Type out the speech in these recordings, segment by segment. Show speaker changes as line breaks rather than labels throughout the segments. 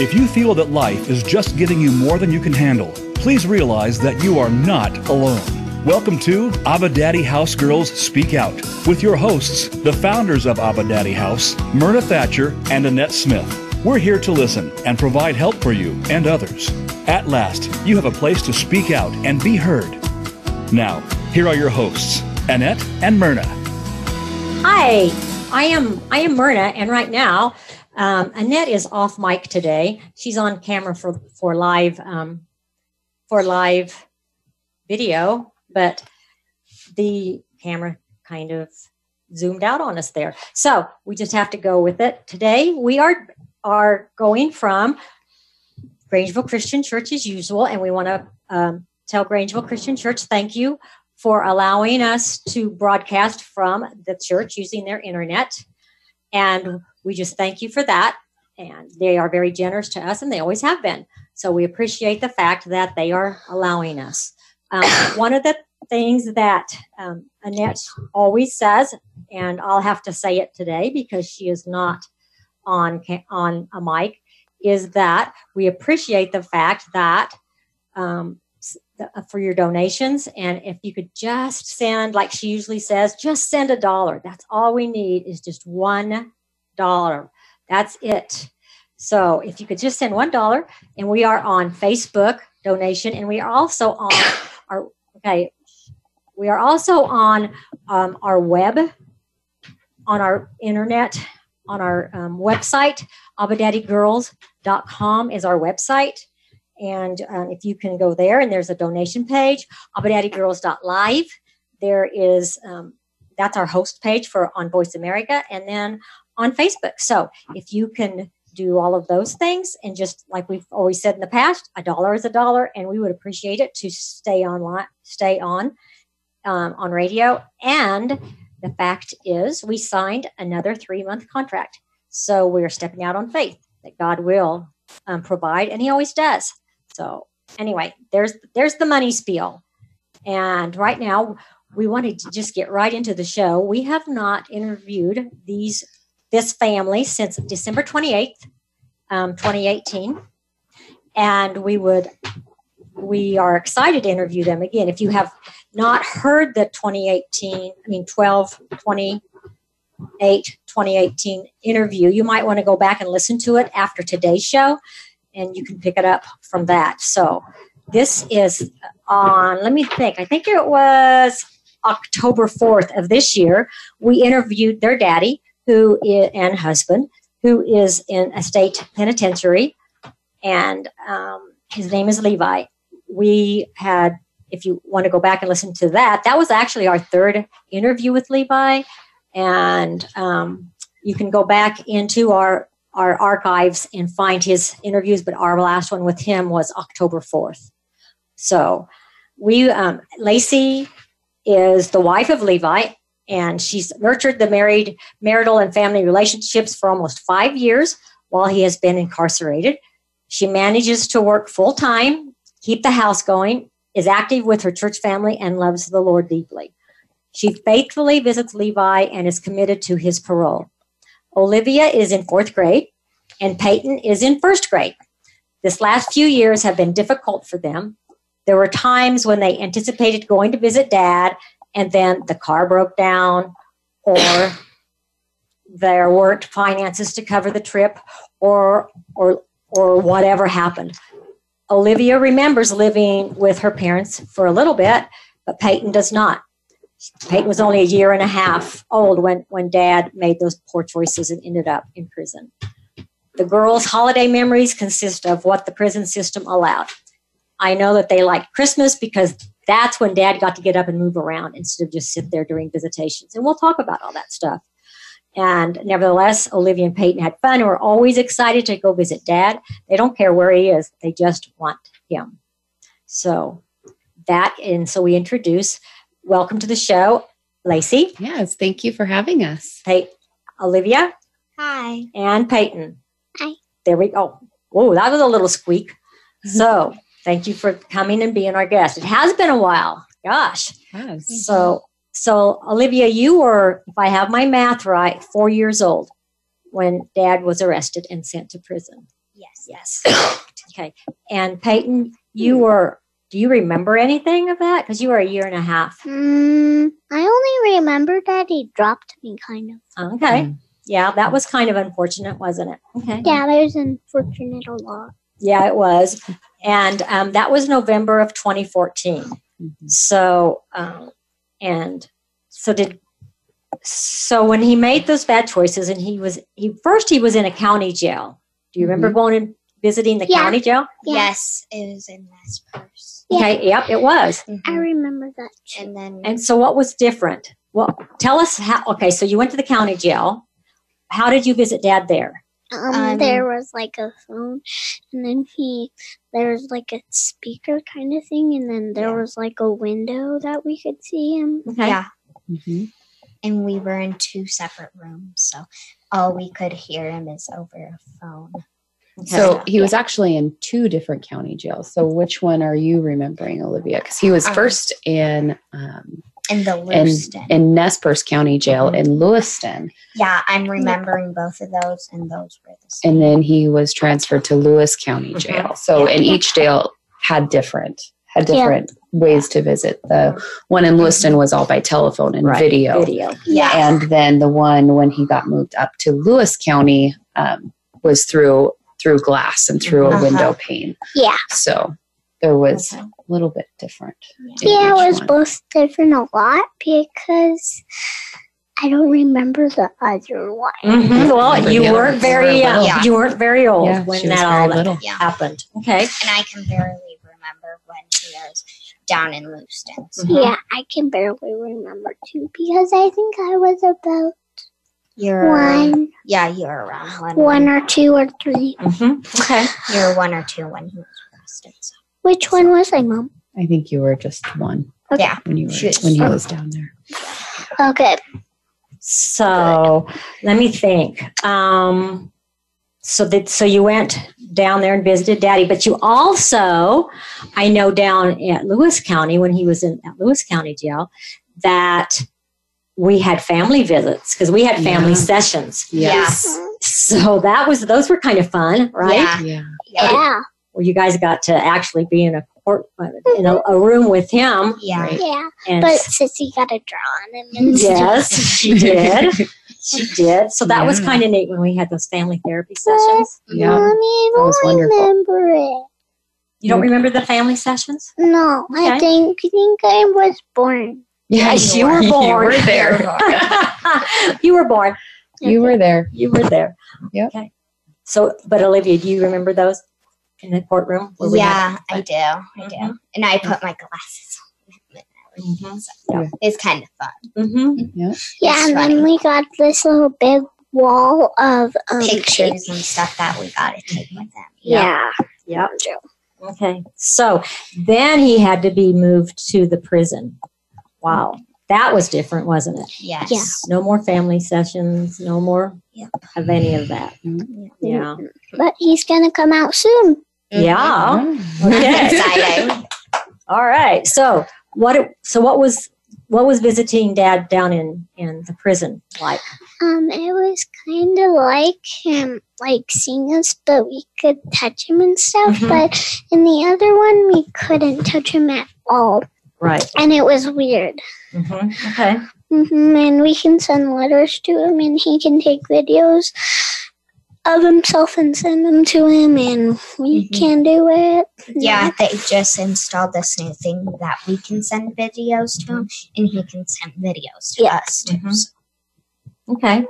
If you feel that life is just giving you more than you can handle, please realize that you are not alone. Welcome to Abba Daddy House Girls Speak Out with your hosts, the founders of Abba Daddy House, Myrna Thatcher and Annette Smith. We're here to listen and provide help for you and others. At last, you have a place to speak out and be heard. Now, here are your hosts, Annette and Myrna.
Hi, I am I am Myrna, and right now, um, Annette is off mic today. She's on camera for for live um, for live video, but the camera kind of zoomed out on us there. So we just have to go with it. Today we are are going from Grangeville Christian Church as usual, and we want to um, tell Grangeville Christian Church thank you for allowing us to broadcast from the church using their internet. And we just thank you for that. And they are very generous to us, and they always have been. So we appreciate the fact that they are allowing us. Um, one of the things that um, Annette always says, and I'll have to say it today because she is not on on a mic, is that we appreciate the fact that um, uh, for your donations. And if you could just send, like she usually says, just send a dollar. That's all we need is just one dollar. That's it. So if you could just send one dollar, and we are on Facebook donation, and we are also on our okay, we are also on um, our web, on our internet, on our um, website. AbbaDaddyGirls.com is our website. And um, if you can go there, and there's a donation page, AbbaDaddyGirls.live. There is um, that's our host page for on Voice America, and then on Facebook. So if you can do all of those things, and just like we've always said in the past, a dollar is a dollar, and we would appreciate it to stay on stay on um, on radio. And the fact is, we signed another three month contract, so we're stepping out on faith that God will um, provide, and He always does. So anyway, there's there's the money spiel. And right now we wanted to just get right into the show. We have not interviewed these this family since December 28th, um, 2018. And we would we are excited to interview them again. If you have not heard the 2018, I mean 12, 28, 2018 interview, you might want to go back and listen to it after today's show and you can pick it up from that. So this is on, let me think, I think it was October 4th of this year. We interviewed their daddy who is, and husband who is in a state penitentiary, and um, his name is Levi. We had, if you want to go back and listen to that, that was actually our third interview with Levi. And um, you can go back into our our archives and find his interviews, but our last one with him was October 4th. So we, um, Lacey is the wife of Levi, and she's nurtured the married, marital, and family relationships for almost five years while he has been incarcerated. She manages to work full time, keep the house going, is active with her church family, and loves the Lord deeply. She faithfully visits Levi and is committed to his parole. Olivia is in fourth grade, and Peighton is in first grade. This last few years have been difficult for them. There were times when they anticipated going to visit dad, and then the car broke down, or there weren't finances to cover the trip, or or or whatever happened. Olivia remembers living with her parents for a little bit, but Peighton does not. Peighton was only a year and a half old when, when dad made those poor choices and ended up in prison. The girls' holiday memories consist of what the prison system allowed. I know that they liked Christmas because that's when dad got to get up and move around instead of just sit there during visitations. And we'll talk about all that stuff. And nevertheless, Olivia and Peighton had fun and were always excited to go visit dad. They don't care where he is, they just want him. So that, and so we introduce welcome to the show, Lacey.
Yes, thank you for having us.
Hey, Olivia.
Hi.
And Peighton.
Hi.
There we go. Oh, that was a little squeak. So thank you for coming and being our guest. It has been a while. Gosh.
Yes.
So so Olivia, you were, if I have my math right, four years old when dad was arrested and sent to prison.
Yes.
Yes. okay. And Peighton, you were. Do you remember anything of that? Because you were a year and a half.
Mm, I only remember that he dropped me, kind of.
Okay. Yeah, that was kind of unfortunate, wasn't it? Okay.
Yeah, that was unfortunate a lot.
Yeah, it was. And um, that was November of 2014.
Mhm.
So, um, and so did, so when he made those bad choices and he was, he first he was in a county jail. Do you remember going and visiting the
Yeah.
county jail?
Yeah.
Yes, it was in Nez Perce.
Yeah.
Okay. Yep, it was.
I remember that too.
And then
And so what was different? Well, tell us how, okay, so you went to the county jail. How did you visit dad there?
Um,
Um,
there was like a phone, and then he there was like a speaker kind of thing, and then there
Yeah.
was like a window that we could see him.
Okay.
yeah,
Mhm.
and we were in two separate rooms, so all we could hear him is over a phone.
Okay.
So he was actually in two different county jails. So which one are you remembering, Olivia? Because he was
Um,
first in um,
In the
in,
Lewiston.
in Nez Perce County Jail in Lewiston,
yeah, I'm remembering both of those, and those were the same.
and then he was transferred to Lewis County Jail. So and each jail had different had
Yeah.
different ways to visit. The one in Lewiston was all by telephone and
Right,
video.
Video.
yeah,
and then the one when he got moved up to Lewis County um, was through through glass and through a
Uh-huh.
window pane.
Yeah.
So there was
Okay.
a little bit different.
Yeah, it was
one.
both different a lot because I don't remember the other one.
Mhm. Well, you
Yeah.
weren't very
Yeah.
uh,
Yeah.
you weren't very old
Yeah,
when that all that
little.
Yeah.
happened. Okay.
and I can barely remember when he was down in Lewiston. So
Mhm.
Yeah, I can barely remember too because I think I was about
You're
one,
yeah, you're around one.
one or two or three.
hmm Okay.
You're one or two when he was arrested. So.
Which one was I, Mom?
I think you were just one
Okay.
Yeah,
when you were
She was-
when he was down there.
Okay.
So let me think. Um, so that so you went down there and visited Daddy, but you also, I know, down at Lewis County when he was in at Lewis County Jail, that we had family visits because we had family
Yeah.
sessions.
Yes.
So that was those were kind of fun, right?
Yeah.
Yeah.
Yeah.
Yeah.
Where you guys got to actually be in a court uh, in a, a room with him.
Yeah.
Right.
Yeah.
And
But Sissy got a draw on him and
yes, she did. She did. So that was kind of neat when we had those family therapy sessions.
Yeah.
Mommy, I
That
don't
was wonderful.
remember it.
You don't remember the family sessions?
No,
Okay.
I think I think I was born.
Yes, you were born.
You
born.
were there.
you were born.
you were there.
You were there.
Yep.
Okay. So, but Olivia, do you remember those in the courtroom? where we
Yeah,
had-
I do. I do.
Mhm.
And I put my glasses on. and everything, so
Yeah.
It's kind of fun.
Mhm.
Yeah,
It's
and
funny.
then we got this little big wall of um,
Pictures and stuff that we got to take with them.
Yeah.
Yep. Okay. So then he had to be moved to the prison. Wow. That was different, wasn't it?
Yes.
Yeah.
No more family sessions, no more
Yep.
of any of that.
Mhm.
Yeah.
But he's gonna come out soon.
Yeah. Okay.
Exciting.
All right. So what so what was what was visiting dad down in in the prison like?
Um, it was kind of like him, like seeing us, but we could touch him and stuff.
Mhm.
But in the other one, we couldn't touch him at all,
Right.
and it was weird.
hmm Okay.
hmm And we can send letters to him, and he can take videos of himself and send them to him, and we
Mhm.
can do it.
Yeah, they just installed this new thing that we can send videos to him, and he can send videos to
Yeah.
us too.
Mhm.
So,
Okay.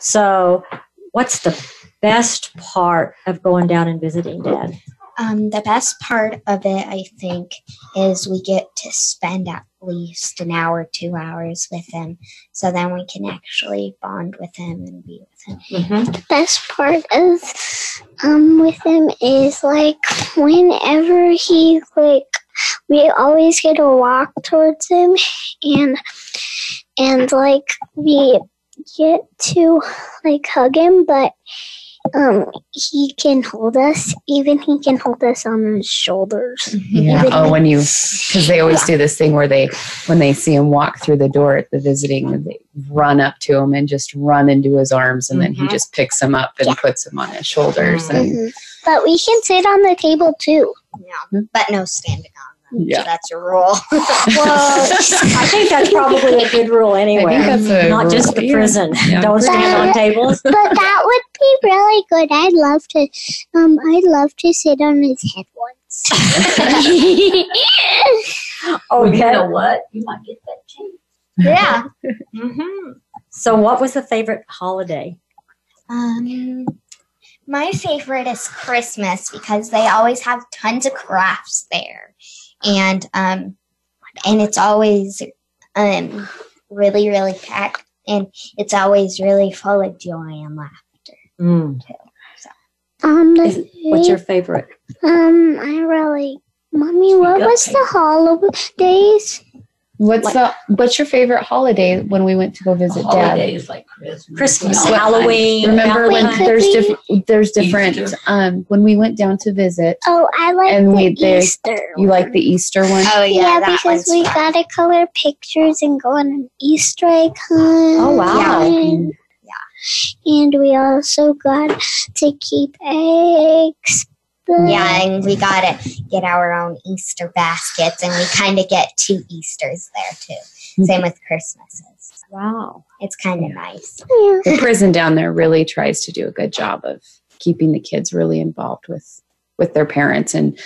So what's the best part of going down and visiting dad?
Um, the best part of it, I think, is we get to spend at least an hour, two hours with him. So then we can actually bond with him and be with him.
Mm-hmm.
best part of um with him is like whenever he like we always get to walk towards him and and like we get to like hug him but um he can hold us. Even he can hold us on his shoulders.
Yeah.
Even
Oh, when you, because they always do this thing where they, when they see him walk through the door at the visiting, they run up to him and just run into his arms, and then he
Mhm.
just picks him up and
Yeah.
puts him on his shoulders. And
Mhm. But we can sit on the table too.
Yeah, but no standing on them.
Yeah.
So that's a rule.
Well, I think that's probably a good rule anyway.
that's a
Not just the prison.
Yeah.
Don't stand on tables.
But that would be really good. I'd love to. Um, I'd love to sit on his head once.
Okay.
what? You might get that chance.
yeah.
Mm-hmm. So, what was the favorite holiday?
Um, my favorite is Christmas because they always have tons of crafts there, and um, and it's always um really really packed, and it's always really full of joy and laughter.
Mm.
um,
Is- What's your favorite?
um, I really, mommy. What
got
was the
paper.
holidays?
What's the, what's your favorite holiday when we went to go visit dad?
Holidays like Christmas.
Christmas,
Valentine's
Halloween.
Remember when
Valentine's-
there's different, there's different,
Easter.
um, when we went down to visit,
Oh, I like
And
the
we- there-
Easter.
you like the Easter one?
Oh
yeah,
yeah,
because we
fun.
gotta color pictures and go on an Easter egg hunt.
Oh, wow.
And, and we also got to keep eggs. But-
Yeah, and we gotta get our own Easter baskets, and we kind of get two Easters there too. Same with Christmases.
Wow.
It's kind of nice.
Yeah.
the prison down there really tries to do a good job of keeping the kids really involved with with their parents and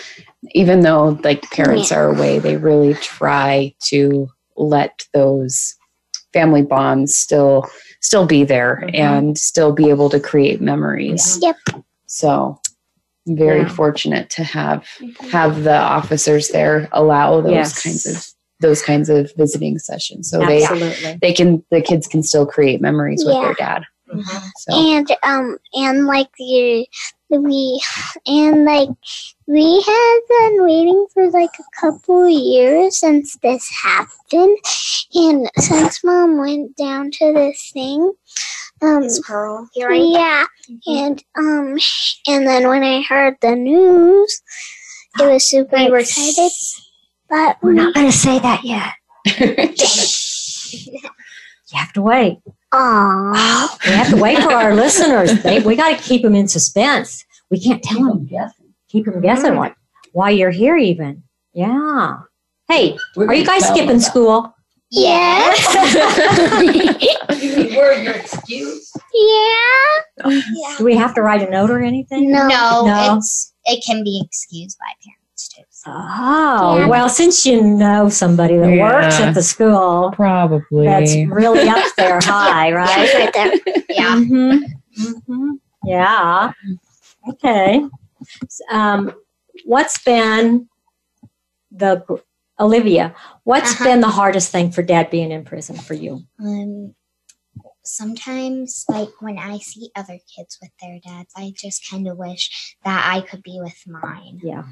even though like the parents are away they really try to let those family bonds still still be there
Mhm.
and still be able to create memories
Yep.
so I'm very
Yeah.
fortunate to have have the officers there allow those
Yes.
kinds of those kinds of visiting sessions so they
Absolutely.
they can the kids can still create memories with their dad
Mm-hmm.
so
and um and like the we and like we have been waiting for like a couple years since this happened and since mom went down to this thing um
Is Pearl here?
yeah and um and then when i heard the news it was super
We were
excited but
We're not going to say that yet. You have to wait.
Aw.
We have to wait for our listeners. They, we got to keep them in suspense. We can't tell them.
guessing.
Keep them guessing what, why you're here even. Yeah. Hey,
We're
are you guys skipping
them
school?
Yes
about- You were your excuse.
yeah
Yeah.
Do we have to write a note or anything?
no
No,
No.
it's it can be excused by parents too. So.
Oh,
Yeah.
well, since you know somebody that works at the school,
Probably.
that's really up there high, right?
it's right there. Yeah.
Mm-hmm. hmm Yeah. Okay. Um, what's been the Olivia? What's
Uh-huh.
been the hardest thing for Dad being in prison for you?
Um, sometimes, like when I see other kids with their dads, I just kind of wish that I could be with mine
Yeah.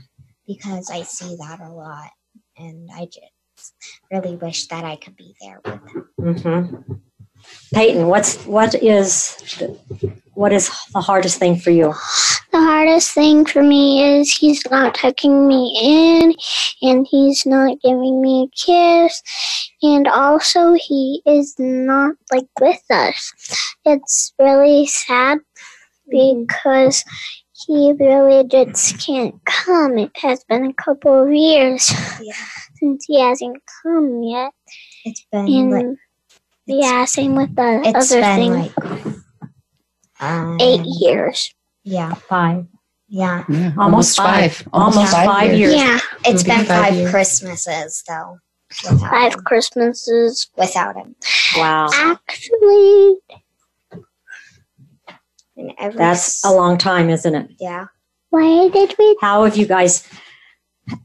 because I see that a lot, and I just really wish that I could be there with them.
Mm-hmm. Peighton, what's what is the, what is the hardest thing for you?
The hardest thing for me is he's not tucking me in and he's not giving me a kiss. And also, he is not like with us. It's really sad because he really just can't come. It has been a couple of years
Yeah.
since he hasn't come yet.
It's been
And
like
yeah, same with the
it's
other
been
thing.
like um,
Eight years.
Yeah,
Five,
yeah.
Yeah,
almost five, almost
five
five years.
Yeah,
It's
It'll be
been
five
five. Christmases though.
Five
him.
Christmases.
Without him.
Wow,
Actually,
And every
that's a
s-
long time, isn't it?
yeah.
why did we
How have you guys?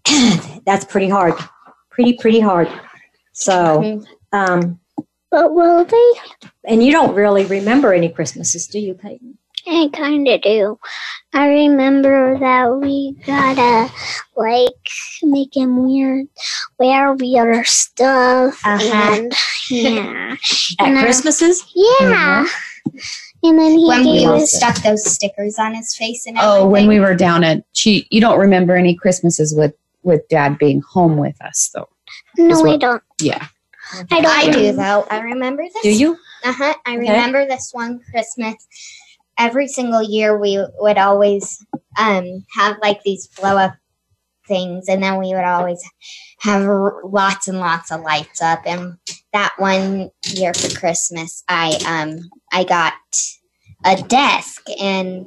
that's pretty hard, pretty pretty hard. So, um,
But will they?
and you don't really remember any Christmases, do you, Peighton?
I kind of do. I remember that we gotta like make him weird, wear weird stuff,
Uh-huh.
and yeah,
At
And I-
Christmases?
yeah. And then he
when we
gave
all
us
stuck those stickers on his face and everything.
Oh, when we were down at she you don't remember any Christmases with with dad being home with us though.
no,
is
I don't.
Yeah.
I don't.
I do though. I remember this.
Do you?
Uh huh. I
Okay.
remember this one Christmas. Every single year, we would always um, have like these blow up things, and then we would always have lots and lots of lights up. And that one year for Christmas, I um I got a desk and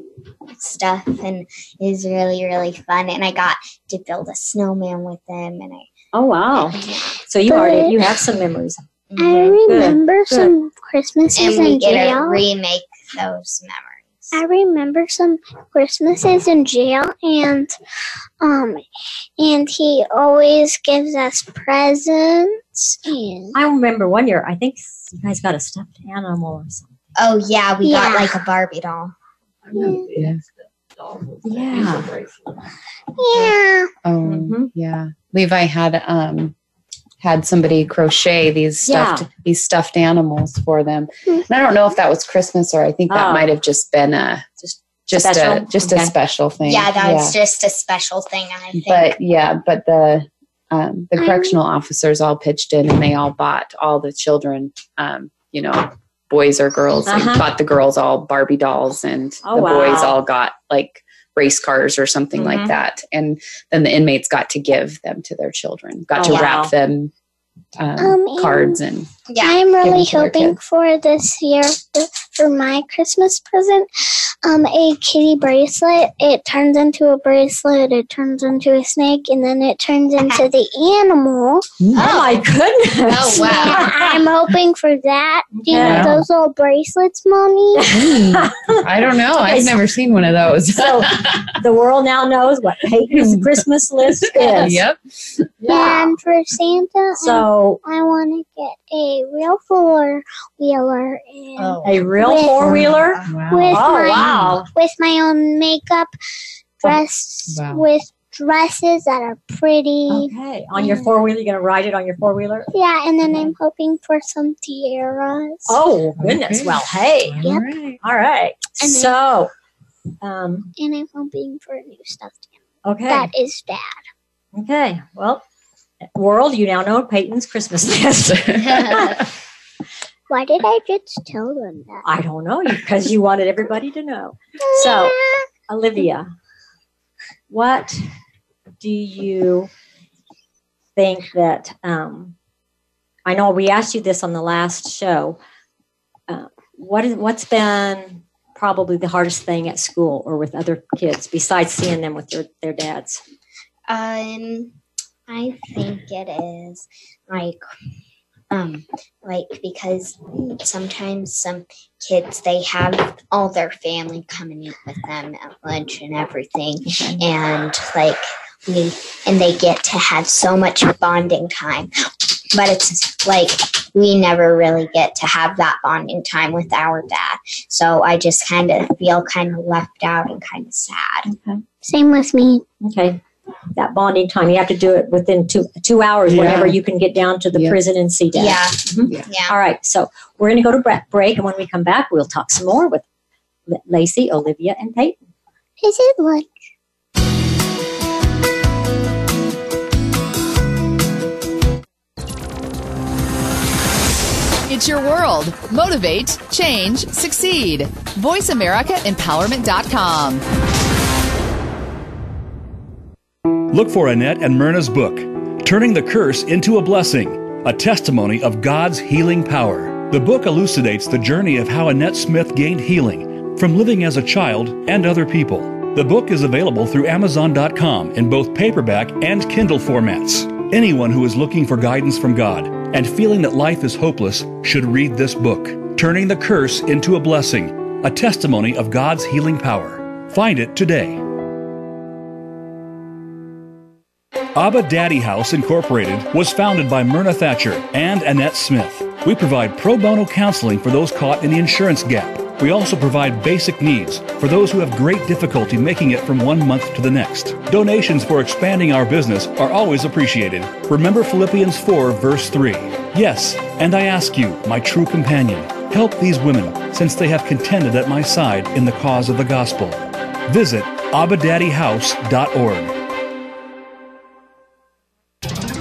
stuff, and it was really really fun. And I got to build a snowman with them, and I.
Oh wow! So you already you have some memories.
I
Good,
remember
good.
some Christmases
and we
in
get to remake those memories.
I remember some Christmases in jail, and um, and he always gives us presents. And
I remember one year. I think you guys got a stuffed animal or something.
Oh yeah, we got like a Barbie doll.
Yeah.
Yeah.
yeah,
Oh
Mhm.
yeah. Levi had um had somebody crochet these stuffed
Yeah.
these stuffed animals for them.
Hmm.
And I don't know if that was Christmas or I think that
Oh.
might have just been a
Just
just
special?
a just
Okay.
a special thing.
Yeah, that was just a special thing. I think.
but yeah, but the um, the
Um,
correctional officers all pitched in and they all bought all the children, um, you know, boys or girls.
Uh-huh.
Bought the girls all Barbie dolls and
Oh,
the boys all got like race cars or something
Mhm.
like that. And then the inmates got to give them to their children, got
Oh,
to
wow.
wrap them um,
Um,
cards and
yeah,
I'm really
them to their
hoping for this year for, for my Christmas present, um, a kitty bracelet. It turns into a bracelet. It turns into a snake, and then it turns into the animal.
Oh my goodness!
Oh, wow.
Yeah, I'm hoping for that. Do you
Okay.
know those little bracelets, mommy?
I don't know.
Okay,
I've
so-
never seen one of those.
So the world now knows what Peighton's Christmas list is.
yep.
Yeah.
And for Santa,
So
I want to get a real four wheeler
Oh.
a real four wheeler.
Wow.
With-
Oh
my-
wow!
with my own makeup, dress
Wow.
with dresses that are pretty.
Okay, on your four wheeler, you're gonna ride it on your four wheeler.
Yeah, and then I'm hoping for some tiaras.
Oh goodness!
Okay.
Well, hey,
Yep.
All right.
all right.
And then-
So, um,
And I'm hoping for a new stuffed
okay.
That is dad.
okay. Well, world, you now know Peighton's Christmas list.
Why did I just tell them that?
I don't know because you wanted everybody to know. So, Olivia, what do you think that? Um, I know we asked you this on the last show. Uh, what is what's been probably the hardest thing at school or with other kids besides seeing them with their, their dads?
Um, I think it is like, um, like because sometimes some kids they have all their family come and eat with them at lunch and everything, and like we and they get to have so much bonding time, but it's like we never really get to have that bonding time with our dad. So I just kind of feel kind of left out and kind of sad. okay.
Same with me.
Okay. That bonding time, you have to do it within two two hours.
Yeah.
Whenever you can get down to the
Yeah.
prison and see dad.
Yeah,
Mhm.
Yeah.
yeah.
All right, so we're going to go to bre- break, and when we come back, we'll talk some more with L- Lacey, Olivia, and Peighton.
Is it lunch?
It's your world. Motivate, change, succeed. VoiceAmericaEmpowerment.com.
Look for Annette and Myrna's book, Turning the Curse into a Blessing, a testimony of God's healing power. The book elucidates the journey of how Annette Smith gained healing from living as a child and other people. The book is available through Amazon.com in both paperback and Kindle formats. Anyone who is looking for guidance from God and feeling that life is hopeless should read this book, Turning the Curse into a Blessing, a testimony of God's healing power. Find it today. Abba Daddy House Incorporated was founded by Myrna Thatcher and Annette Smith. We provide pro bono counseling for those caught in the insurance gap. We also provide basic needs for those who have great difficulty making it from one month to the next. Donations for expanding our business are always appreciated. Remember Philippians 4, verse 3. Yes, and I ask you, my true companion, Help these women since they have contended at my side in the cause of the gospel. Visit abadaddyhouse.org.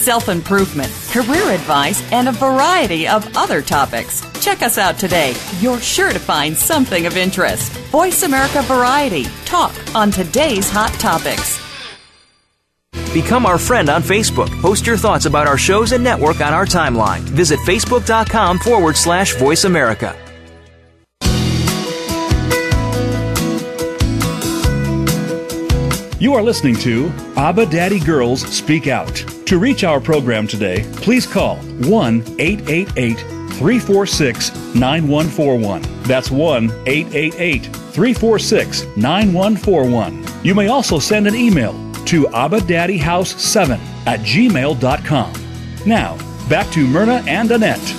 self improvement, career advice, and a variety of other topics. Check us out today. You're sure to find something of interest. Voice America Variety. Talk on today's hot topics.
Become our friend on Facebook. Post your thoughts about our shows and network on our timeline. Visit facebook.com forward slash voice America.
You are listening to Abba Daddy Girls Speak Out. To reach our program today, please call 1 888 346 9141. That's 1 888 346 9141. You may also send an email to abadaddyhouse7 at gmail.com. Now, back to Myrna and Annette.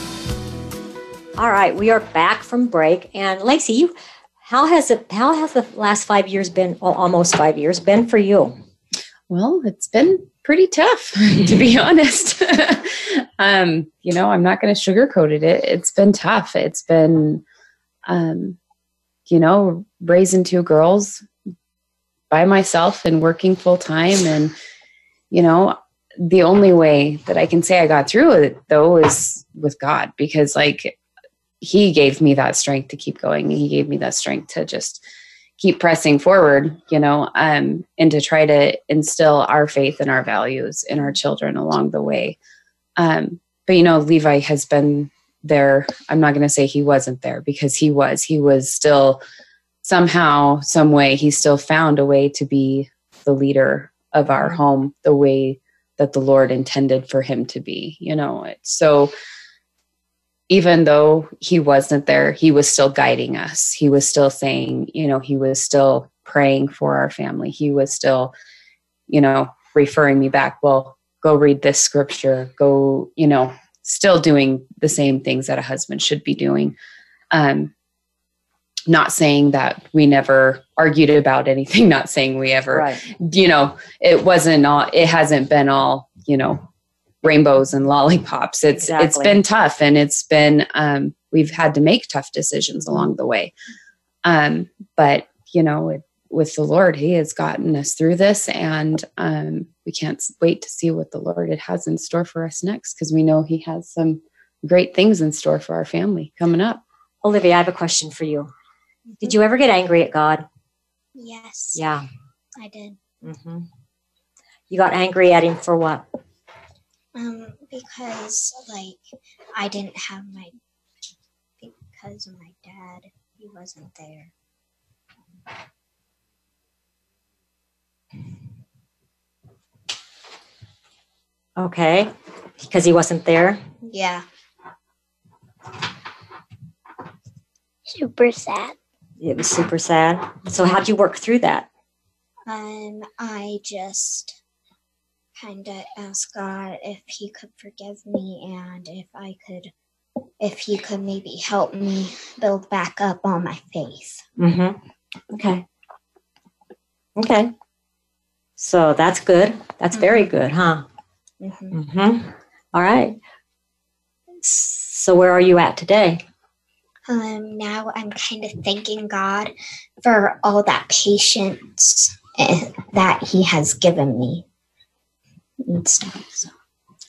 All right, we are back from break, and Lacey, you, how has it? How has the last five years been? Well, almost five years been for you?
Well, it's been pretty tough, to be honest. um, you know, I'm not going to sugarcoat it. it. It's been tough. It's been, um, you know, raising two girls by myself and working full time. And, you know, the only way that I can say I got through it though is with God because, like, He gave me that strength to keep going. He gave me that strength to just keep pressing forward, you know, um, and to try to instill our faith and our values in our children along the way. Um, but you know, Levi has been there. I'm not going to say he wasn't there because he was. He was still somehow, some way, he still found a way to be the leader of our home the way that the Lord intended for him to be. You know, it's so even though he wasn't there, he was still guiding us. He was still saying, you know, he was still praying for our family. He was still, you know, referring me back, well, go read this scripture, go, you know, still doing the same things that a husband should be doing. Um, not saying that we never argued about anything, not saying we ever,
Right.
you know, it wasn't all, it hasn't been all, you know, rainbows and lollipops. It's it's been tough and it's been um we've had to make tough decisions along the way. Um but you know, it, with the Lord, he has gotten us through this and um we can't wait to see what the Lord it has in store for us next because we know he has some great things in store for our family coming up.
Olivia, I have a question for you. Did you ever get angry at God?
Yes.
Yeah.
I did.
Mm-hmm. You got angry at him for what?
Um, because like I didn't have my because of my dad, he wasn't there.
Okay. Because he wasn't there.
Yeah.
Super sad.
It was super sad. So how'd you work through that?
Um, I just kind of asked God if He could forgive me and if I could, if He could maybe help me build back up on my faith.
Mm-hmm. Okay. Okay. So that's good. That's very good, huh?
hmm
Mm-hmm. All right. So where are you at today?
Um, now I'm kind of thanking God for all that patience eh, that He has given me and stuff. So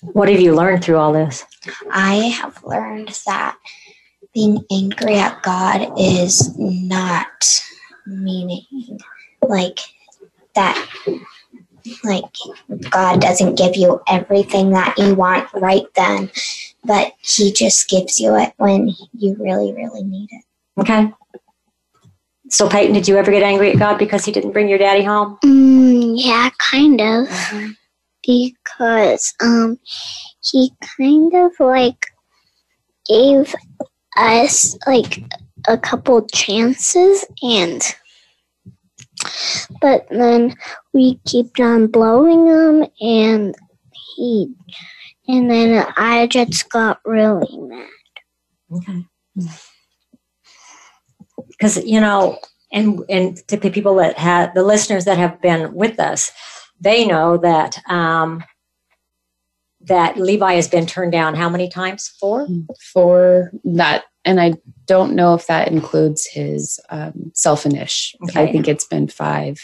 What have you learned through all this?
I have learned that being angry at God is not meaning like that like God doesn't give you everything that you want right then, but he just gives you it when you really, really need it.
Okay. So Peighton, did you ever get angry at God because he didn't bring your daddy home?
Mm, yeah, kind of. Because um, he kind of like gave us like a couple chances and but then we kept on blowing them and he and then I just got really mad.
Okay. Because you know, and and to the people that have the listeners that have been with us, they know that um, that Levi has been turned down how many times? Four.
for that and i don't know if that includes his um, self-inish i think it's been five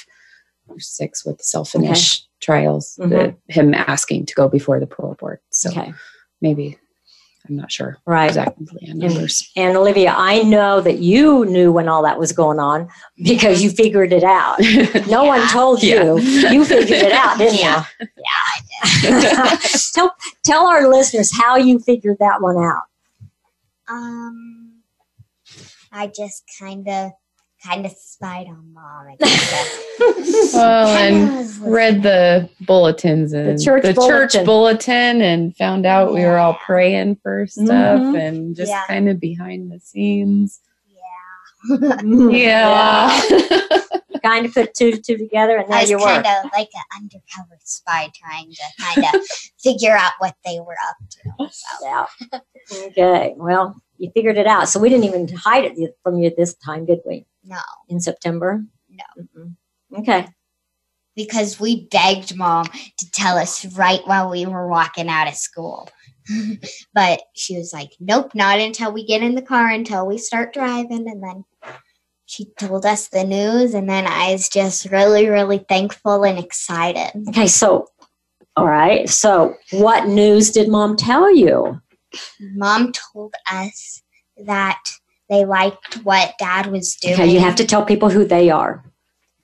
or six with self-inish trials
Mhm.
the, him asking to go before the parole board so
Okay.
maybe i'm not sure
Right.
exactly on numbers
And Olivia, I know that you knew when all that was going on because you figured it out. No one told you. You figured it out, didn't
Yeah.
you? Yeah. tell, tell our listeners how you figured that one out.
Um, I just kind of, kind of spied on mom. And kinda,
well and read the bulletins and
church
church
bulletin.
bulletin and found out we were all praying for stuff
Mhm.
and just
Yeah.
kind of behind the scenes
listening.
yeah,
kind of put two to two together, and
I was
you were.
kind of like an undercover spy trying to kind of figure out what they were up to. So.
Yeah. Okay. Well, you figured it out. So we didn't even hide it from you this time, did we?
No,
In September?
No.
Mm-mm. Okay.
because we begged mom to tell us right while we were walking out of school. but she was like, nope, not until we get in the car, until we start driving. And then she told us the news, and then I was just really, really thankful and excited.
Okay. So, all right. So, what news did mom tell you?
Mom told us that they liked what dad was doing.
Okay. You have to tell people who they are.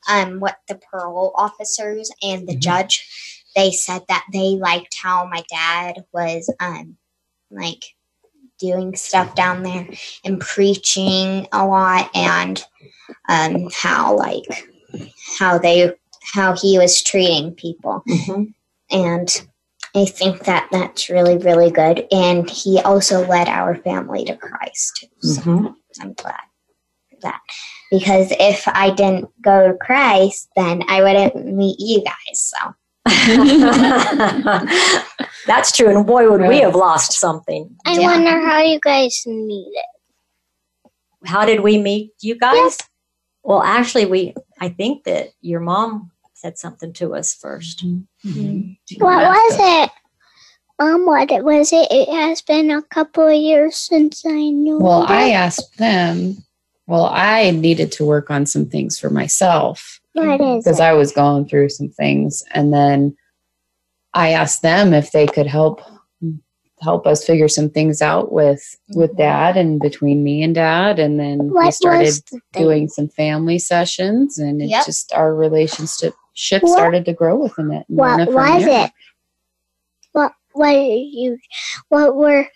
um, what the parole officers and the
Mhm.
judge they said that they liked how my dad was um like doing stuff down there and preaching a lot and um how like how they how he was treating people
Mhm.
and I think that that's really really good and he also led our family to Christ. So
Mhm.
I'm glad for that. Because if I didn't go to Christ, then I wouldn't meet you guys. So
That's true. And boy, would we have lost something.
I
Yeah.
wonder how you guys meet it.
How did we meet you guys? Well, actually, we, I think that your mom said something to us first.
What was it? Um, what it was it? It has been a couple of years since I knew.
Well,
that.
I asked them. Well, I needed to work on some things for myself
What is
because? I was going through some things, and then I asked them if they could help help us figure some things out with with
Mhm.
dad and between me and dad, and then we started
the
doing some family sessions, and it
Yep.
just our relationship ship
What-
started to grow within it.
What
then
was
there-
it? What what are you? What were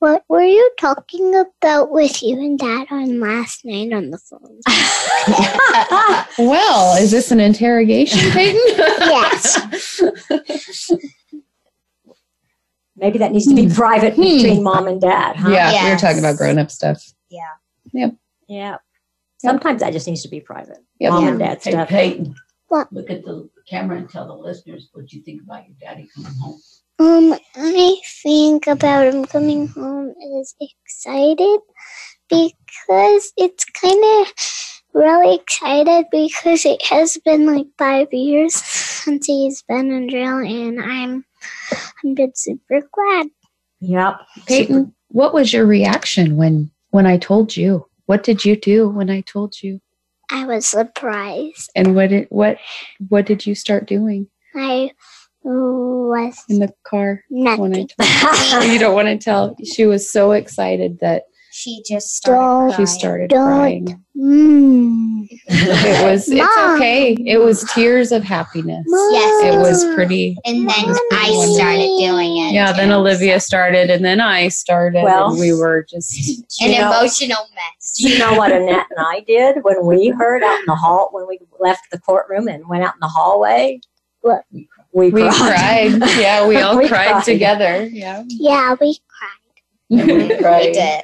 what were you talking about with you and Dad on last night on the phone?
Well, is this an interrogation, Peighton?
Yes.
Maybe that needs to be hmm. private hmm. between mom and dad, huh?
yeah, we were
Yes.
talking about grown up stuff.
Yeah. Yep. Yeah. Sometimes that just needs to be private.
Yep.
Mom
Yeah.
and dad
Hey,
stuff.
Peighton.
What?
Look at the camera and tell the listeners what you think about your daddy coming home.
Um, I think about him coming home is excited because it's kind of really excited because it has been like five years since he's been in jail, and I'm I'm been super glad.
Yep.
Peighton, what was your reaction when when I told you? What did you do when I told you?
I was surprised.
And what did what what did you start doing
I was
in the car when I
nothing.
You don't want to tell. She was so excited that
she just started
Don't-
she started
Don't.
crying.
Mm.
It was it's
Mom.
okay. It was tears of happiness.
Yes,
It was pretty.
And then I started doing it.
Yeah, then
too,
Olivia started and then I started
Well-
and we were just
An
know-
emotional mess.
Do you know what Annette and I did when we heard out in the hall when we left the courtroom and went out in the hallway?
What?
We
we
cried.
cried. Yeah, we all
We
cried,
cried.
together. Yeah.
Yeah, we
And we
We did.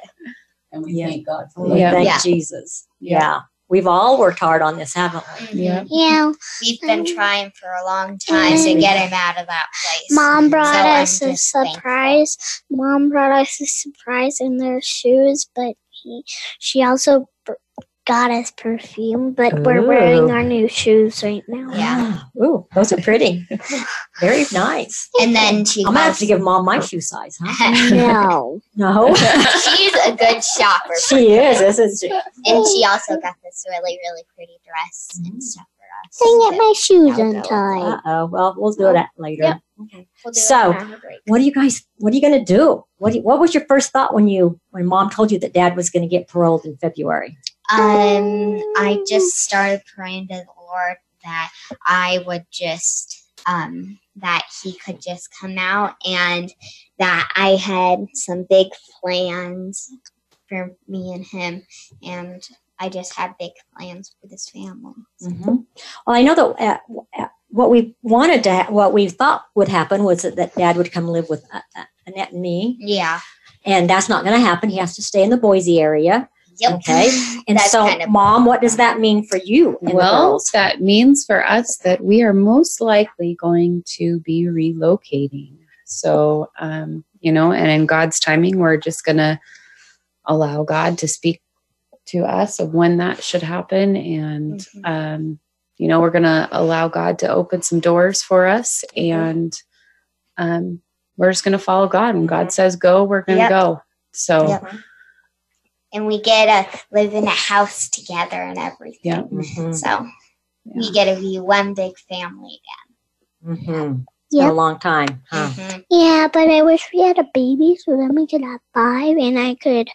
And we
Yeah.
thank God for
We
Yeah.
thank
Yeah.
Jesus.
Yeah.
Yeah. We've all worked hard on this, haven't we?
Yeah.
Yeah.
We've been um, trying for a long time to get him out of that place.
Mom brought
So I'm
us a
just thankful.
surprise. Mom brought us a surprise in their shoes, but he, she also br- got us perfume. But we're wearing our new shoes right now.
Yeah.
Ooh, those are pretty. Very nice.
And then she
I'm gonna have to give mom my shoe size, huh?
No.
No.
she's a good shopper.
she is, isn't she?
And she also got this really, really pretty dress and stuff for us.
Dang it, my shoes
That'll
untied.
Uh oh. Well, we'll do that later.
Yep.
Okay.
We'll do
So-
around the break.
What do you guys? What are you gonna do? What do you, What was your first thought when you when mom told you that dad was gonna get paroled in February?
Um, I just started praying to the Lord that I would just, um, that He could just come out and that I had some big plans for me and Him. And I just have big plans for this family.
Mm-hmm. Well, I know that uh, uh, what we wanted to, ha- what we thought would happen was that, that Dad would come live with uh, uh, Annette and me,
Yeah.
and that's not going to happen. He has to stay in the Boise area.
Yep.
Okay. And
That's
so,
kind of-
Mom, what does that mean for you and the
Well, that means for us that we are most likely going to be relocating. So, um, you know, and in God's timing, we're just going to allow God to speak to us of when that should happen. And,
Mhm.
um, you know, we're going to allow God to open some doors for us. And um, we're just going to follow God. When God says go, we're going to
Yep.
go. So,
Yep. And we get to live in a house together and everything.
Yeah.
Mhm.
So
Yeah.
we get to be one big family
again. It's been
Yep.
a long time. Huh?
again. Mhm.
Yeah, but I wish we had a baby so then we could have five and I could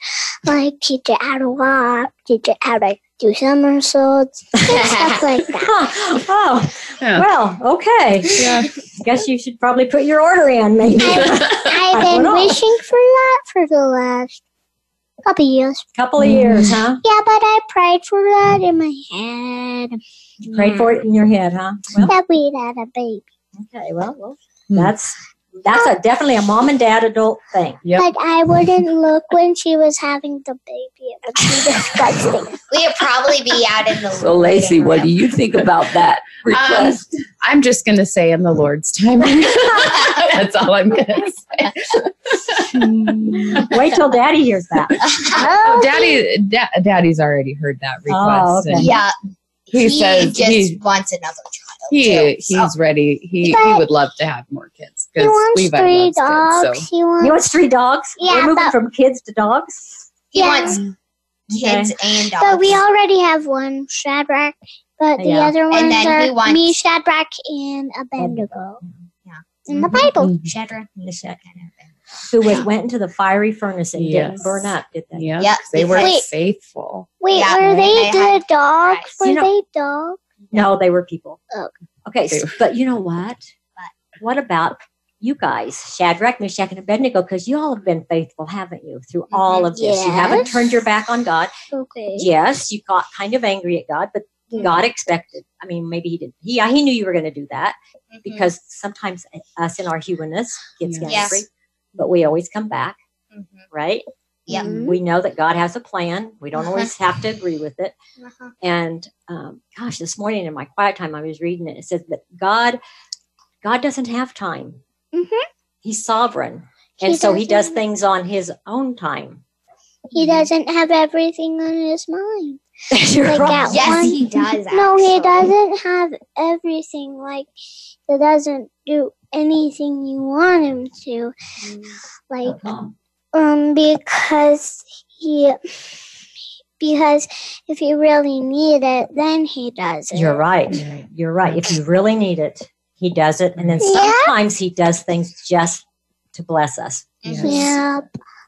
like teach it how to walk, teach it how to do somersaults, stuff like that.
Huh. Oh,
Yeah.
well, okay.
yeah.
Guess you should probably put your order in, maybe.
I've
I
been wishing for that for the last couple years.
Couple of years, huh?
Yeah, but I prayed for that in my head.
You prayed for it in your head, huh? Well,
That we'd had a baby.
okay. Well, well
Hmm.
that's that's a definitely a mom and dad adult thing.
Yep.
But I wouldn't look when she was having the baby. It would be disgusting.
We would probably be out in the
So, Lacey, what do you think about that request?
I'm just going to say in the Lord's timing. That's all I'm going to say.
Wait till daddy hears that.
Oh, oh Daddy, da- Daddy's already heard that oh, request.
Oh, okay.
Yeah,
He,
he
says
just
he,
wants another child.
he
too, so.
he's ready. He he would love to have more kids
He
because
wants
Levi
three
loves
dogs.
kids. So
He wants
You want three dogs?
Yeah,
We're moving
but-
from kids to dogs.
he
Yeah.
wants kids and dogs.
But we already have one Shadrach, but the
Yeah.
other ones
then he
are
wants-
me, Shadrach, and oh. Abednego.
Yeah.
In the Bible.
Mhm.
Shadrach,
The
Meshach, and Abednego.
Who was went into the fiery furnace and didn't burn up, did they?
yeah,
Yep,
'cause they were
because-
faithful.
Wait,
Yeah,
were
they
they the dogs?
Christ.
Were
You know-
they dogs?
No, they were people.
Oh.
Okay, so, but you know what? What about you guys, Shadrach, Meshach, and Abednego? Because you all have been faithful, haven't you, through all of this? You haven't turned your back on God.
Okay.
Yes, you got kind of angry at God, but God expected. I mean, maybe He didn't. He yeah, He knew you were going to do that
Mhm.
because sometimes us in our humanness gets
Yes.
Yes.
angry, but we always come back,
Mhm.
right?
Yep.
Mhm.
We know that God has a plan. We don't
Uh-huh.
always have to agree with it.
Uh-huh.
And um, gosh, this morning in my quiet time, I was reading it. It says that God, God doesn't have time.
Mhm.
He's sovereign,
He
and so He does things on His own time.
He doesn't have everything on his mind.
You're
Like
right.
that
Yes,
one-
he does.
No, he doesn't have everything. Like, he doesn't do anything you want him to. Like, um, because he, because if you really need it, then he does it.
You're right. You're right. If you really need it, He does it, and then
Yeah.
sometimes He does things just to bless us,
Yes.
Yeah,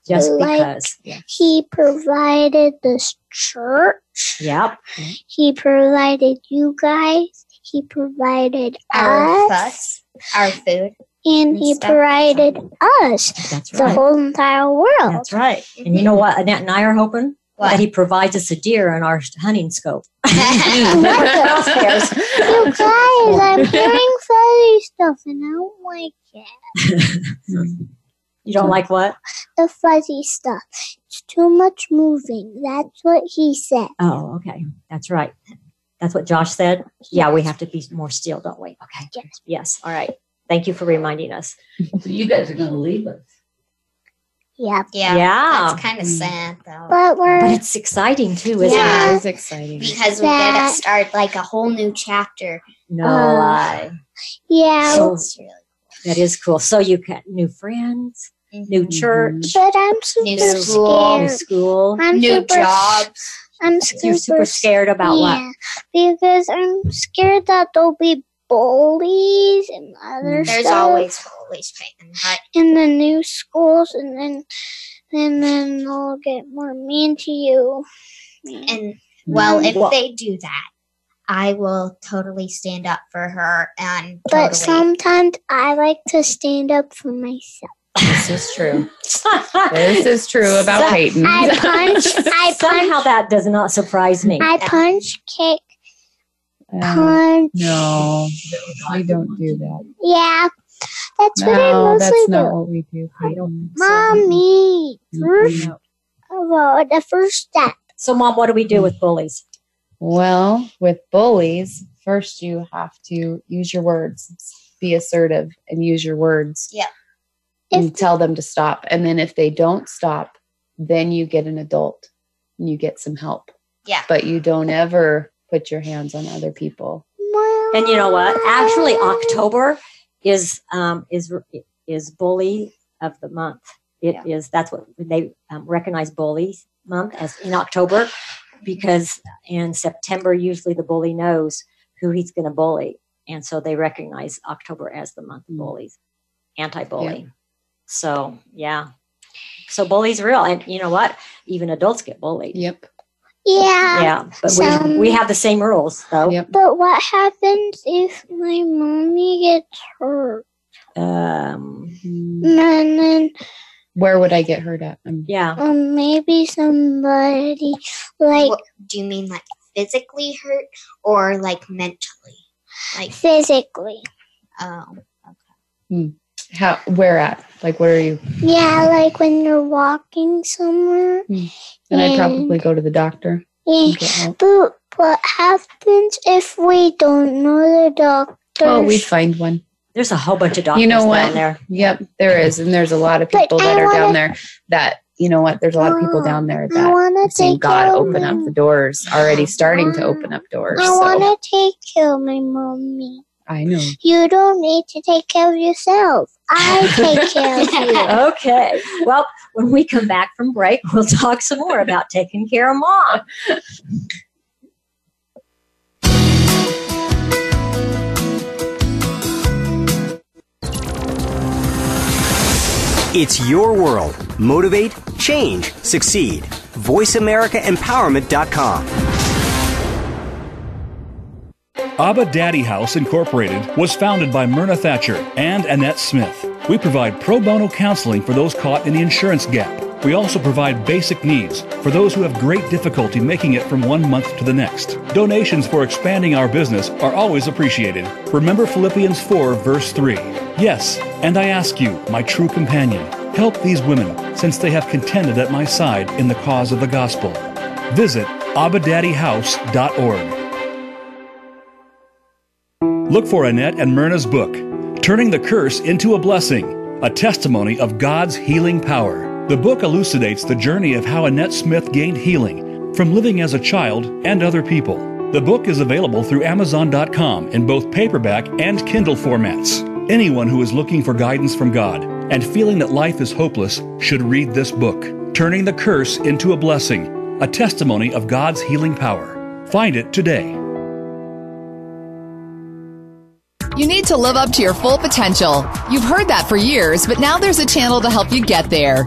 just
Like-
because.
he provided this church.
Yep.
He provided you guys. He provided
Our
us,
fuss, our food.
and
and
he
stuff.
provided us,
That's
the whole entire world.
That's right. And you mm-hmm. know what? Annette and I are hoping
What?
that He provides us a deer in our hunting scope.
You guys, I'm hearing fuzzy stuff, and I don't like it.
You don't like what?
The fuzzy stuff. It's too much moving. That's what he said.
Oh, okay. That's right. That's what Josh said. Yeah, we have to be more still, don't we? Okay.
Yes.
Yes. All right. Thank you for reminding us.
So you guys are going to leave us.
Yep.
Yeah.
Yeah.
That's kind of sad though.
But we're
But it's exciting too, isn't
Yeah.
It
it?
is exciting.
Because we get
That-
to start like a whole new chapter.
No
Uh,
lie.
yeah.
So
It's really
that is cool. So you got new friends, new
Mhm.
church,
but I'm super
New school.
new school.
I'm
new
super,
jobs.
I'm
You're super scared about what?
yeah, because I'm scared that there'll be bullies and other
There's
stuff
always always Peighton, but
in the new schools, and then and then they'll get more mean to you.
and well, if
Well-
they do that, I will totally stand up for her and
But
totally.
sometimes I like to stand up for myself.
This is true. This is true about
So-
Peighton.
I punch. I
Somehow
punch.
that does not surprise me.
I punch, kick,
Um,
punch.
no, we don't do that.
Yeah, that's what I
No,
mostly
that's
do.
not what we do. Peighton.
Mommy, first, well, the first step.
So, mom, what do we do with bullies?
Well, with bullies, first you have to use your words, be assertive, and use your words.
Yeah.
And
If-
tell them to stop. And then if they don't stop, then you get an adult and you get some help.
Yeah.
But you don't ever put your hands on other people.
And you know what? Actually, October is um, is is bully of the month. It is that's what they um, recognize bully month as in October because in September usually the bully knows who he's going to bully, and so they recognize October as the month of
Mm.
bullies, anti-bully. So yeah, so bully's real, and you know what? Even adults get bullied.
Yep.
Yeah.
Yeah, but we,
Some-
we have the same rules though.
Yep.
But what happens if my mommy gets hurt?
Um.
And then
Where would I get hurt at? Um,
yeah.
um, maybe somebody like
What- do you mean like physically hurt or like mentally? Like
physically.
oh, Okay.
how? Where at? Like, where are you?
Yeah, like when you're walking somewhere.
And I'd probably go to the doctor.
Yeah.
and get help.
But what happens if we don't know the doctor?
Oh, we'd find one.
There's a whole bunch of doctors
You know
down
what?
there.
Yep, there is, and there's a lot of
But
people
I
that are down
wanna-
there. That you know what? There's a lot of people mm, down there
I
that
want
have
to
seen
take
God
care of
open up the doors, already starting to open up mm, doors.
I
So
want to take care of my mommy.
I know.
You don't need to take care of yourself. I take care of you.
Okay. Well, when we come back from break, we'll talk some more about taking care of mom.
It's your world. Motivate, change, succeed. VoiceAmericaEmpowerment.com.
Abba Daddy House Incorporated was founded by Myrna Thatcher and Annette Smith. We provide pro bono counseling for those caught in the insurance gap. We also provide basic needs for those who have great difficulty making it from one month to the next. Donations for expanding our business are always appreciated. Remember Philippians 4, verse 3. Yes, and I ask you, my true companion, help these women, since they have contended at my side in the cause of the gospel. Visit abadaddyhouse.org. Look for Annette and Myrna's book, Turning the Curse into a Blessing, a testimony of God's healing power. The book elucidates the journey of how Annette Smith gained healing from living as a child and other people. The book is available through Amazon.com in both paperback and Kindle formats. Anyone who is looking for guidance from God and feeling that life is hopeless should read this book, Turning the Curse into a Blessing, a testimony of God's healing power. Find it today.
You need to live up to your full potential. You've heard that for years, but now there's a channel to help you get there.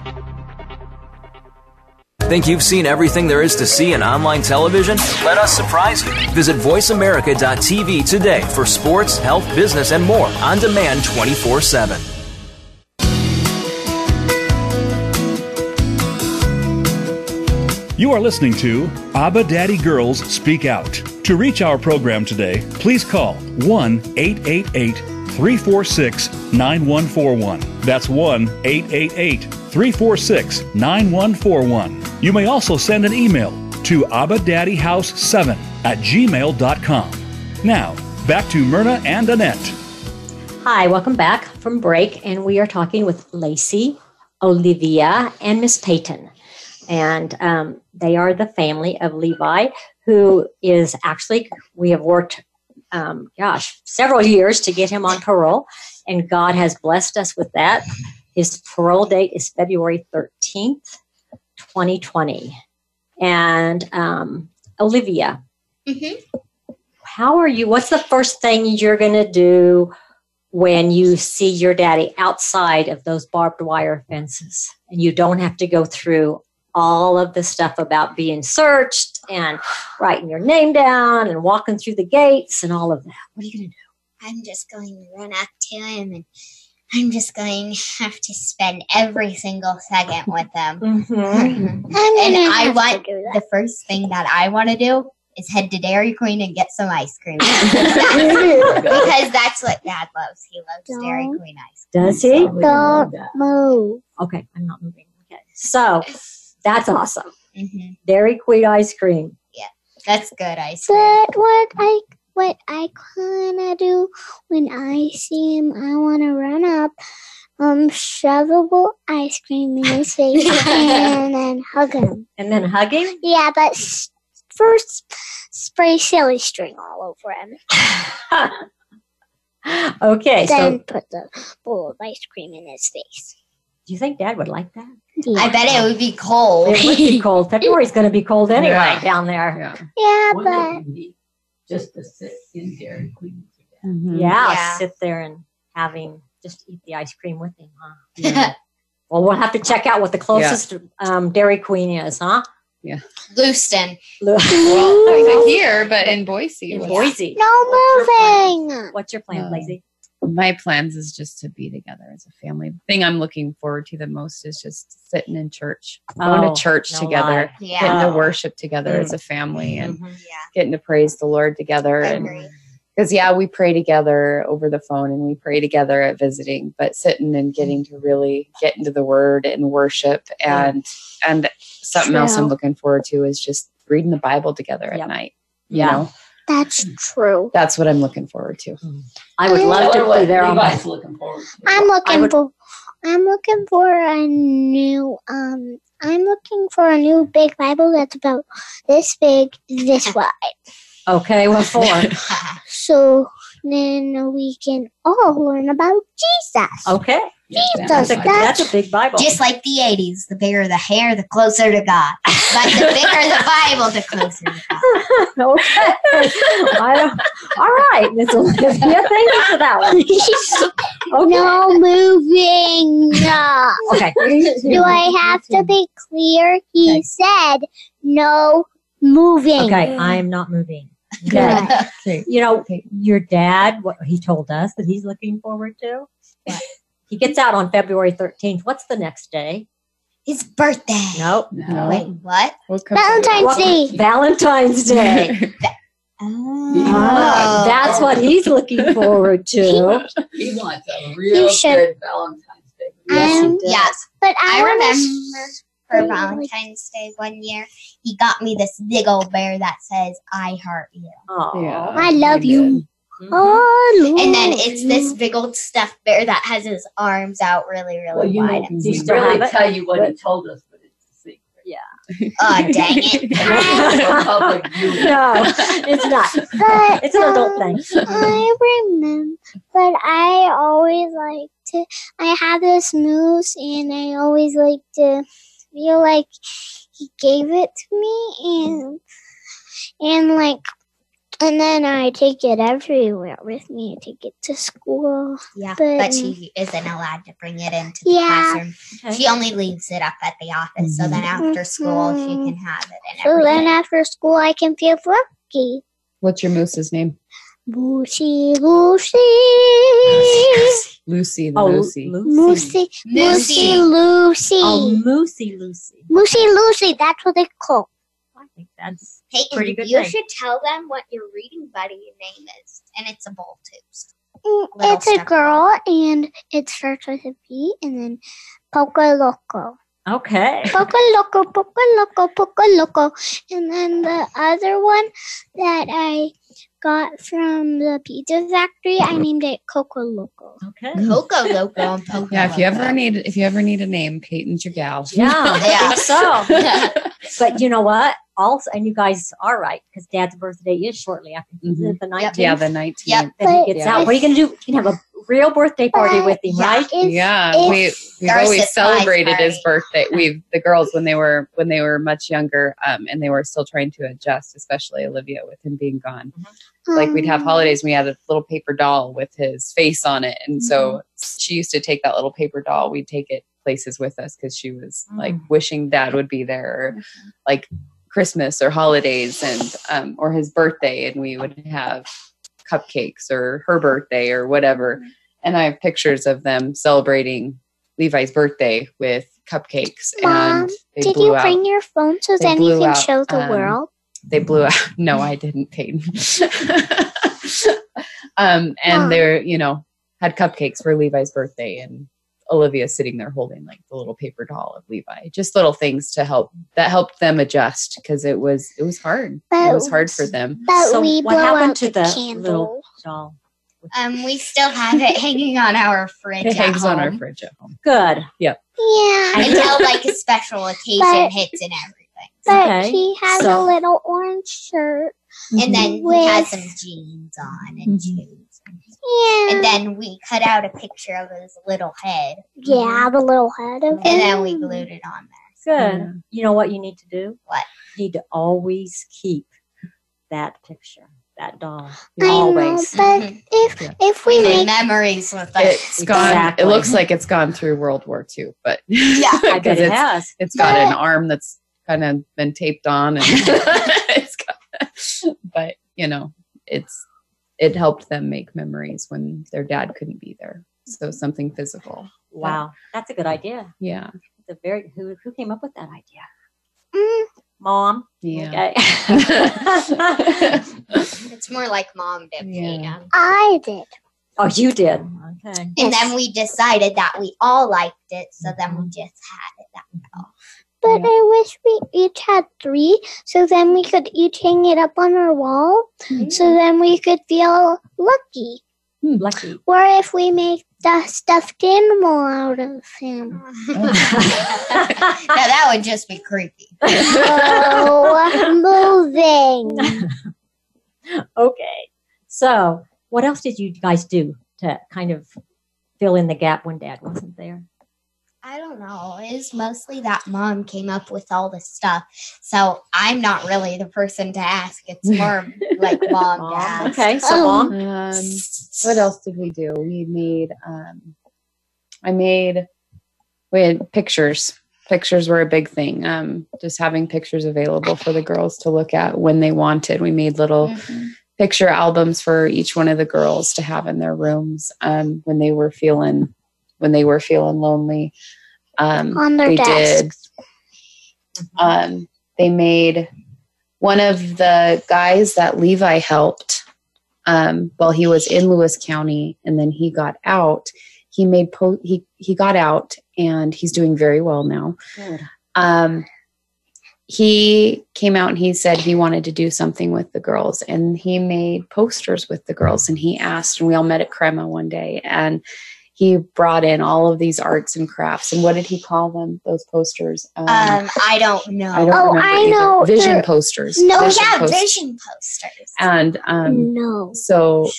Think you've seen everything there is to see in online television? Let us surprise you. Visit VoiceAmerica.tv today for sports, health, business, and more on demand 24 7.
You are listening to Abba Daddy Girls Speak Out. To reach our program today, please call 1 888 346 9141. That's 1 888 346 9141. You may also send an email to abadaddyhouse7 at gmail.com. Now, back to Myrna and Annette.
Hi, welcome back from break, and we are talking with Lacey, Olivia, and Miss Peighton. And um, they are the family of Levi, who is actually, we have worked, um, gosh, several years to get him on parole, and God has blessed us with that. His parole date is February 13th, 2020. And um, Olivia, how are you? What's the first thing you're going to do when you see your daddy outside of those barbed wire fences and you don't have to go through all of the stuff about being searched and writing your name down and walking through the gates and all of that? What are you going to do?
I'm just going to run up to him and I'm just going to have to spend every single second with them.
Mm-hmm.
and
gonna
I want the first thing that I want to do is head to Dairy Queen and get some ice cream. because that's what Dad loves. He loves Dairy
Don't.
Queen ice cream.
Does he?
Don't move.
Okay, I'm not moving. Okay. So that's awesome.
hmm
Dairy Queen ice cream.
Yeah, that's good ice cream.
But what I what I kinda do when I see him, I wanna run up, um, shovelable ice cream in his face and then hug him.
And then hugging?
Yeah, but s- first spray silly string all over him.
okay,
then
so
put the bowl of ice cream in his face.
do you think Dad would like that?
I bet it would be cold.
It would be cold. February's going to be cold anyway
Yeah.
down there.
Yeah.
Yeah, but
be just to sit in Dairy Queen?
Mhm.
Yeah,
Yeah.
sit there and having just eat the ice cream with him, huh? Well, we'll have to check out what the closest um, Dairy Queen is, huh? Yeah.
Lewiston.
Lu-
Well, here, but in Boise.
in Boise.
no moving.
What's your plan, Lacey?
My plans is just to be together as a family. The thing I'm looking forward to the most is just sitting in church, going
Oh,
to church
no
together,
lie.
getting
Yeah.
to worship together
Mm.
as a family, and
Mhm.
Yeah.
getting to praise the Lord together.
I
And because yeah, we pray together over the phone and we pray together at visiting, but sitting and getting to really get into the Word and worship and and something else I'm looking forward to is just reading the Bible together at
Yep.
night. You
Yeah.
know,
That's true.
that's what I'm looking forward to.
I would love to be there on my.
Levi's looking forward to.
I'm looking
would-
for I'm looking for a new um I'm looking for a new big Bible that's about this big, this wide.
Okay, what for?
So then we can all learn about Jesus.
Okay,
Yeah,
That's
that's a,
a-
that's a big Bible.
Just like the 80s, the bigger the hair, the closer to God. But the bigger the Bible, the closer to God.
okay. I don't, all right, Miss Olivia, thank you for that one. Okay.
No moving. No.
Okay.
Do I have to be clear? He
Okay.
said no moving.
Okay, I'm not moving. Okay. You know, your dad, what he told us that he's looking forward to. He gets out on February 13th. What's the next day?
His birthday.
Nope.
No.
Wait, what?
What comes-
Valentine's
What-
Day.
Valentine's Day.
Oh.
That's what he's looking forward to.
He wants a real
should-
good Valentine's Day.
Yes, he
Um,
does.
Yes.
But I,
I
wanna
remember for
Really?
Valentine's Day one year, he got me this big old bear that says, I heart you.
Aw.
Yeah.
I love you.
Mhm.
Oh,
And then it's this big old stuffed bear that has his arms out really, really
Well, you know,
wide.
Do you
he
still
really
have it?
tell you what he told us, but it's a secret. Yeah.
oh, dang it.
For public viewing.
No, it's not.
But,
It's an adult
um,
thing.
I remember, but I always like to. I have this moose, and I always like to feel like he gave it to me, and and like And then I take it everywhere with me. I take it to school.
Yeah,
But-
but, she isn't allowed to bring it into the
Yeah.
classroom. She only leaves it up at the office, so then after school she
Mhm.
can have it and
So
everything.
then after school, I can feel lucky.
What's your moose's name?
Lucy, Lucy.
Lucy.
Oh,
Lucy.
Lucy, Lucy, Lucy.
Oh, Moosey Lucy.
Lucy, Lucy. That's what they call.
I think that's
Peighton,
pretty good
you
name.
should tell them what your reading buddy name is, and it's a bowl tubes.
Mm,
Little
It's a
step.
girl, and it starts with a P, and then Poco Loco.
okay.
Poco Loco, Poco Loco, Poco Loco. And then the other one that I got from the pizza factory, I named it Coco Loco.
Okay.
Coco Loco and Poco
Yeah, if you
Loco.
ever need if you ever need a name, Peighton's your gal.
Yeah,
Yeah.
think so. but you know what? Also, and you guys are right because Dad's birthday is shortly after
Mhm.
the 19th.
Yeah, the nineteenth.
Then he gets
Yeah.
out. What are you gonna do? You can have a real birthday party
But-
with him,
Yeah.
right?
If-
Yeah,
if-
we we've always celebrated his birthday. We've the girls when they were when they were much younger, um, and they were still trying to adjust, especially Olivia with him being gone. Like we'd have holidays, we had a little paper doll with his face on it, and so she used to take that little paper doll. We'd take it places with us because she was like wishing Dad would be there, or like Christmas or holidays, and um, or his birthday, and we would have cupcakes or her birthday or whatever. And I have pictures of them celebrating Levi's birthday with cupcakes,
Mom,
and they
Did you
out.
bring your phone so then you can
out,
show the
um,
world?
they blew out. No, I didn't, Peighton. um, and
Mom.
they're, you know, had cupcakes for Levi's birthday, and Olivia sitting there holding like the little paper doll of Levi. Just little things to help that helped them adjust because it was it was hard. it was hard for them.
But
so
we
what
blow
happened
out
to
the,
the
candle.
little doll?
Um, we still have it hanging on our fridge.
It hangs
at
on our fridge at home.
Good. Yep.
Yeah.
until like a special occasion
But-
hits and everything.
But
Okay,
he has
so-
a little orange shirt.
And then he has some jeans on and
Mhm.
shoes.
Yeah.
And then we cut out a picture of his little head,
yeah, the little head of
and then we glued it on there.
Good.
Yeah.
You know what you need to do?
What?
You need to always keep that picture, that doll.
I know, but
Mhm.
if
Yeah.
if we
We
make
memories with us.
It's gone.
Exactly.
It looks like it's gone through World War II, but
Yeah,
I bet
'cause
it
it's,
has.
it's got an arm that's kind of been taped on, and it's got, but you know, it's it helped them make memories when their dad couldn't be there. So something physical.
Wow, that's a good idea.
Yeah.
It's a very who who came up with that idea?
Mm,
Mom.
Yeah.
Okay.
It's more like mom did.
Yeah.
Peighton.
I did.
oh, you did. Okay.
And then we decided that we all liked it, so then we just had it. That
But I wish we each had three, so then we could each hang it up on our wall, so hmm. then we could feel lucky.
Hmm, lucky.
Or if we make the stuffed animal out of him.
now that would just be creepy.
Oh, moving.
okay. So, what else did you guys do to kind of fill in the gap when Dad wasn't there?
I don't know. It was mostly that mom came up with all this stuff. So I'm not really the person to ask. It's more like mom,
Mom. Okay. So,
Um,
Mom.
Um, what else did we do? We made. Um, I made. We had pictures. Pictures were a big thing. Um, just having pictures available for the girls to look at when they wanted. We made little
Mhm.
picture albums for each one of the girls to have in their rooms um, when they were feeling when they were feeling lonely. Um,
On their
they
desks.
did. Um, they made one of the guys that Levi helped um, while he was in Lewis County, and then he got out. He made po- he he got out, and he's doing very well now um, he came out and he said he wanted to do something with the girls and he made posters with the girls and he asked and we all met at crema one day and he brought in all of these arts and crafts and what did he call them those posters um,
Um, I don't know.
I don't
Oh, I
either.
know.
vision
They're-
posters
No,
Vision
yeah,
post-
vision posters.
and um,
no.
so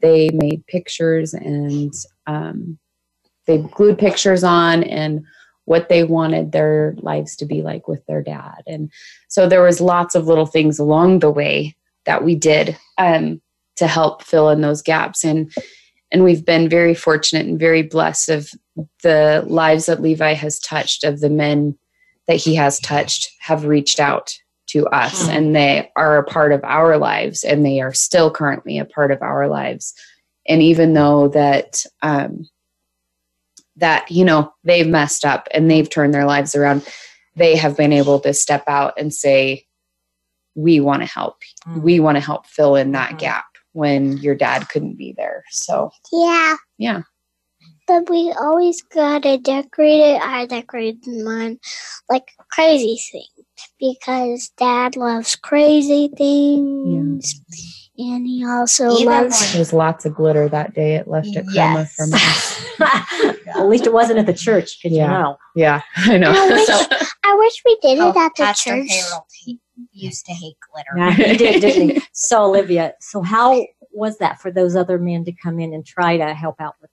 they made pictures and um, they glued pictures on and what they wanted their lives to be like with their dad. And so there was lots of little things along the way that we did um, to help fill in those gaps and and we've been very fortunate and very blessed of the lives that Levi has touched of the men that he has touched have reached out to us
Hmm.
and they are a part of our lives and they are still currently a part of our lives and even though that um, that you know they've messed up and they've turned their lives around they have been able to step out and say we want to help
Mm.
we want to help fill in that
Mhm.
gap when your dad couldn't be there so
Yeah,
yeah
but we always gotta decorate it. I decorated mine like crazy things because Dad loves crazy things, and he also
Even
loves.
there's lots of glitter that day it left at Chroma
Yes.
from us
At least it wasn't at the church, because
Yeah.
you know.
yeah i know
I wish,
So-
I wish we did it
Oh,
at the
Pastor
church.
Harold he used to hate glitter.
Yeah, he did, didn't he? So, Olivia, so how was that for those other men to come in and try to help out with?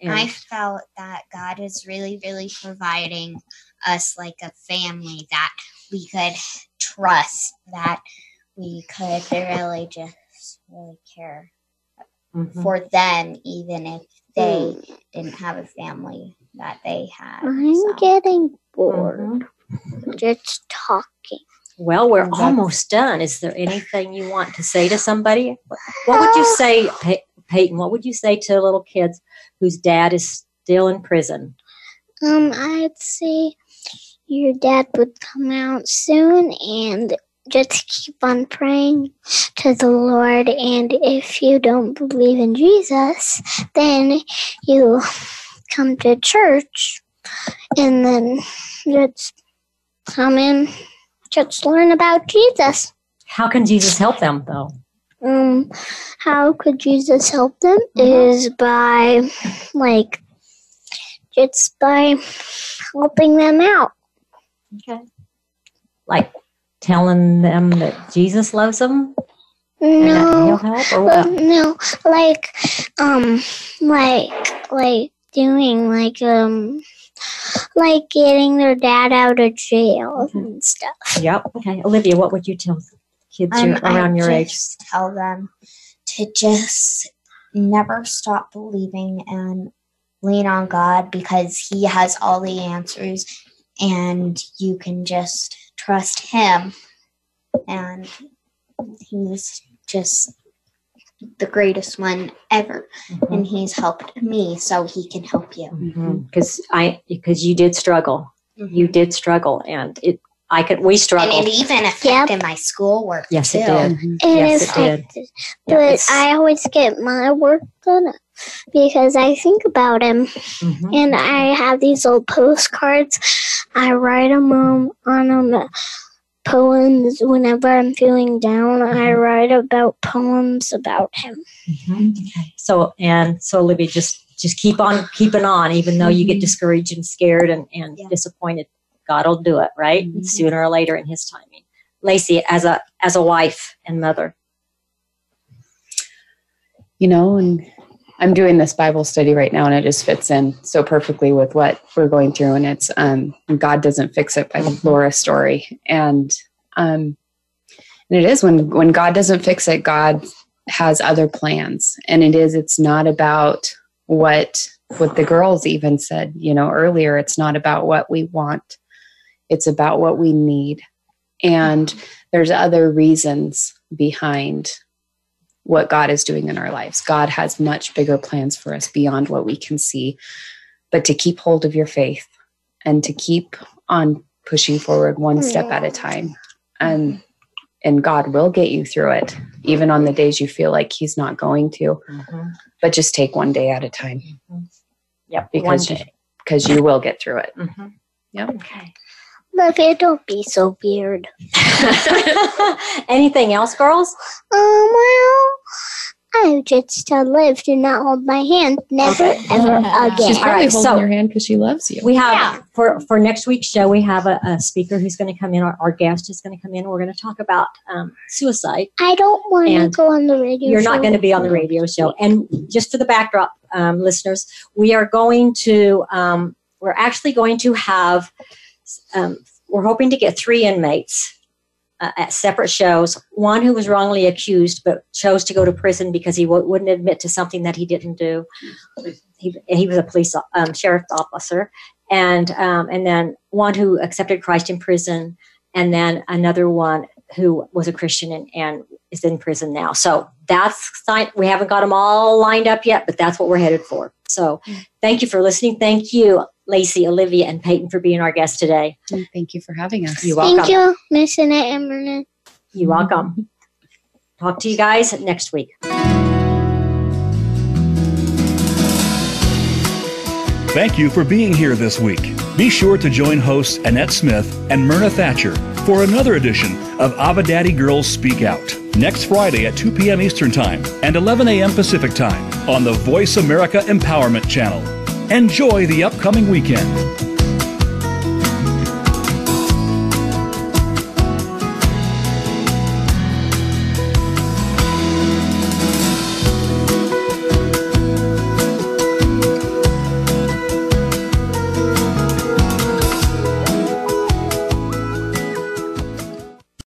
and-
I felt that God is really, really providing us like a family that we could trust, that we could really just really care
Mhm.
for them, even if they didn't have a family that they had.
I'm
So,
getting bored
Mhm.
just talking.
Well, we're almost done. Is there anything you want to say to somebody? What would you say, Pey- Peighton? What would you say to little kids whose dad is still in prison?
Um, I'd say your dad would come out soon and just keep on praying to the Lord. And if you don't believe in Jesus, then you come to church and then just come in, just learn about Jesus.
How can Jesus help them, though?
Um, how could Jesus help them? Is by like just by helping them out.
Okay. Like telling them that Jesus loves them and that he'll
No,
help, or
well,
what?
no, like um, like like doing like um, like getting their dad out of jail and stuff.
Yep. Okay. Olivia, what would you tell kids
um,
your, around
I
your age?
tell them to just never stop believing and lean on God because He has all the answers and you can just trust Him. And He's just the greatest one ever. And He's helped me, so He can help you.
Because I because you did struggle, you did struggle, and it I could we struggle
And
struggled.
it even affected my schoolwork.
Yes,
too.
it did.
It
Yes,
is
it did.
hectic,
Yeah,
but
it's-
I always get my work done because I think about him.
Mhm.
and I have these old postcards. I write them um, on um, poems whenever I'm feeling down. I mm-hmm. write about poems about him.
Mhm. So and so Olivia, just just keep on keeping on, even though you get mm-hmm. discouraged and scared and, and
Yeah.
disappointed. God will do it, right? Mm-hmm. Sooner or later in his timing. Lacey, as a as a wife and mother.
you know, and I'm doing this Bible study right now, and it just fits in so perfectly with what we're going through. And it's um, God doesn't fix it by the Laura Story, and um, and it is when when God doesn't fix it, God has other plans, and it is. It's not about what what the girls even said, you know, earlier. It's not about what we want; it's about what we need, and there's other reasons behind what God is doing in our lives. God has much bigger plans for us beyond what we can see. But to keep hold of your faith and to keep on pushing forward one step at a time. And and God will get you through it, even on the days you feel like He's not going to. But just take one day at a time
Yep.
because
one
you, because you will get through it.
Mhm.
Yep.
Okay.
Olivia, don't be so weird.
Anything else, girls?
Um, well, I just uh, live. Do not hold my hand. Never,
Okay.
ever again.
She's probably
right,
holding
so-
your hand because she loves you.
We have for for next week's show. We have a, a speaker who's going to come in. Our, our guest is going to come in. We're going to talk about um, suicide.
I don't want to go on the radio.
You're not going to be on the radio show. And just for the backdrop, um, listeners, we are going to. Um, we're actually going to have. Um, we're hoping to get three inmates uh, at separate shows. One who was wrongly accused but chose to go to prison because he w- wouldn't admit to something that he didn't do. He, he was a police um, sheriff's officer, and um, and then one who accepted Christ in prison, and then another one who was a Christian and, and is in prison now. So that's we haven't got them all lined up yet, but that's what we're headed for. So mm. thank you for listening. Thank you, Lacey, Olivia, and Peighton for being our guests today.
Mm, thank you for having us.
You're welcome.
Thank you, Miss Annette and Bernard.
You're welcome. Talk to you guys next week.
Thank you for being here this week. Be sure to join hosts Annette Smith and Myrna Thatcher for another edition of Abba Daddy Girls Speak Out next Friday at 2 p.m. Eastern Time and 11 a.m. Pacific Time on the Voice America Empowerment Channel. Enjoy the upcoming weekend.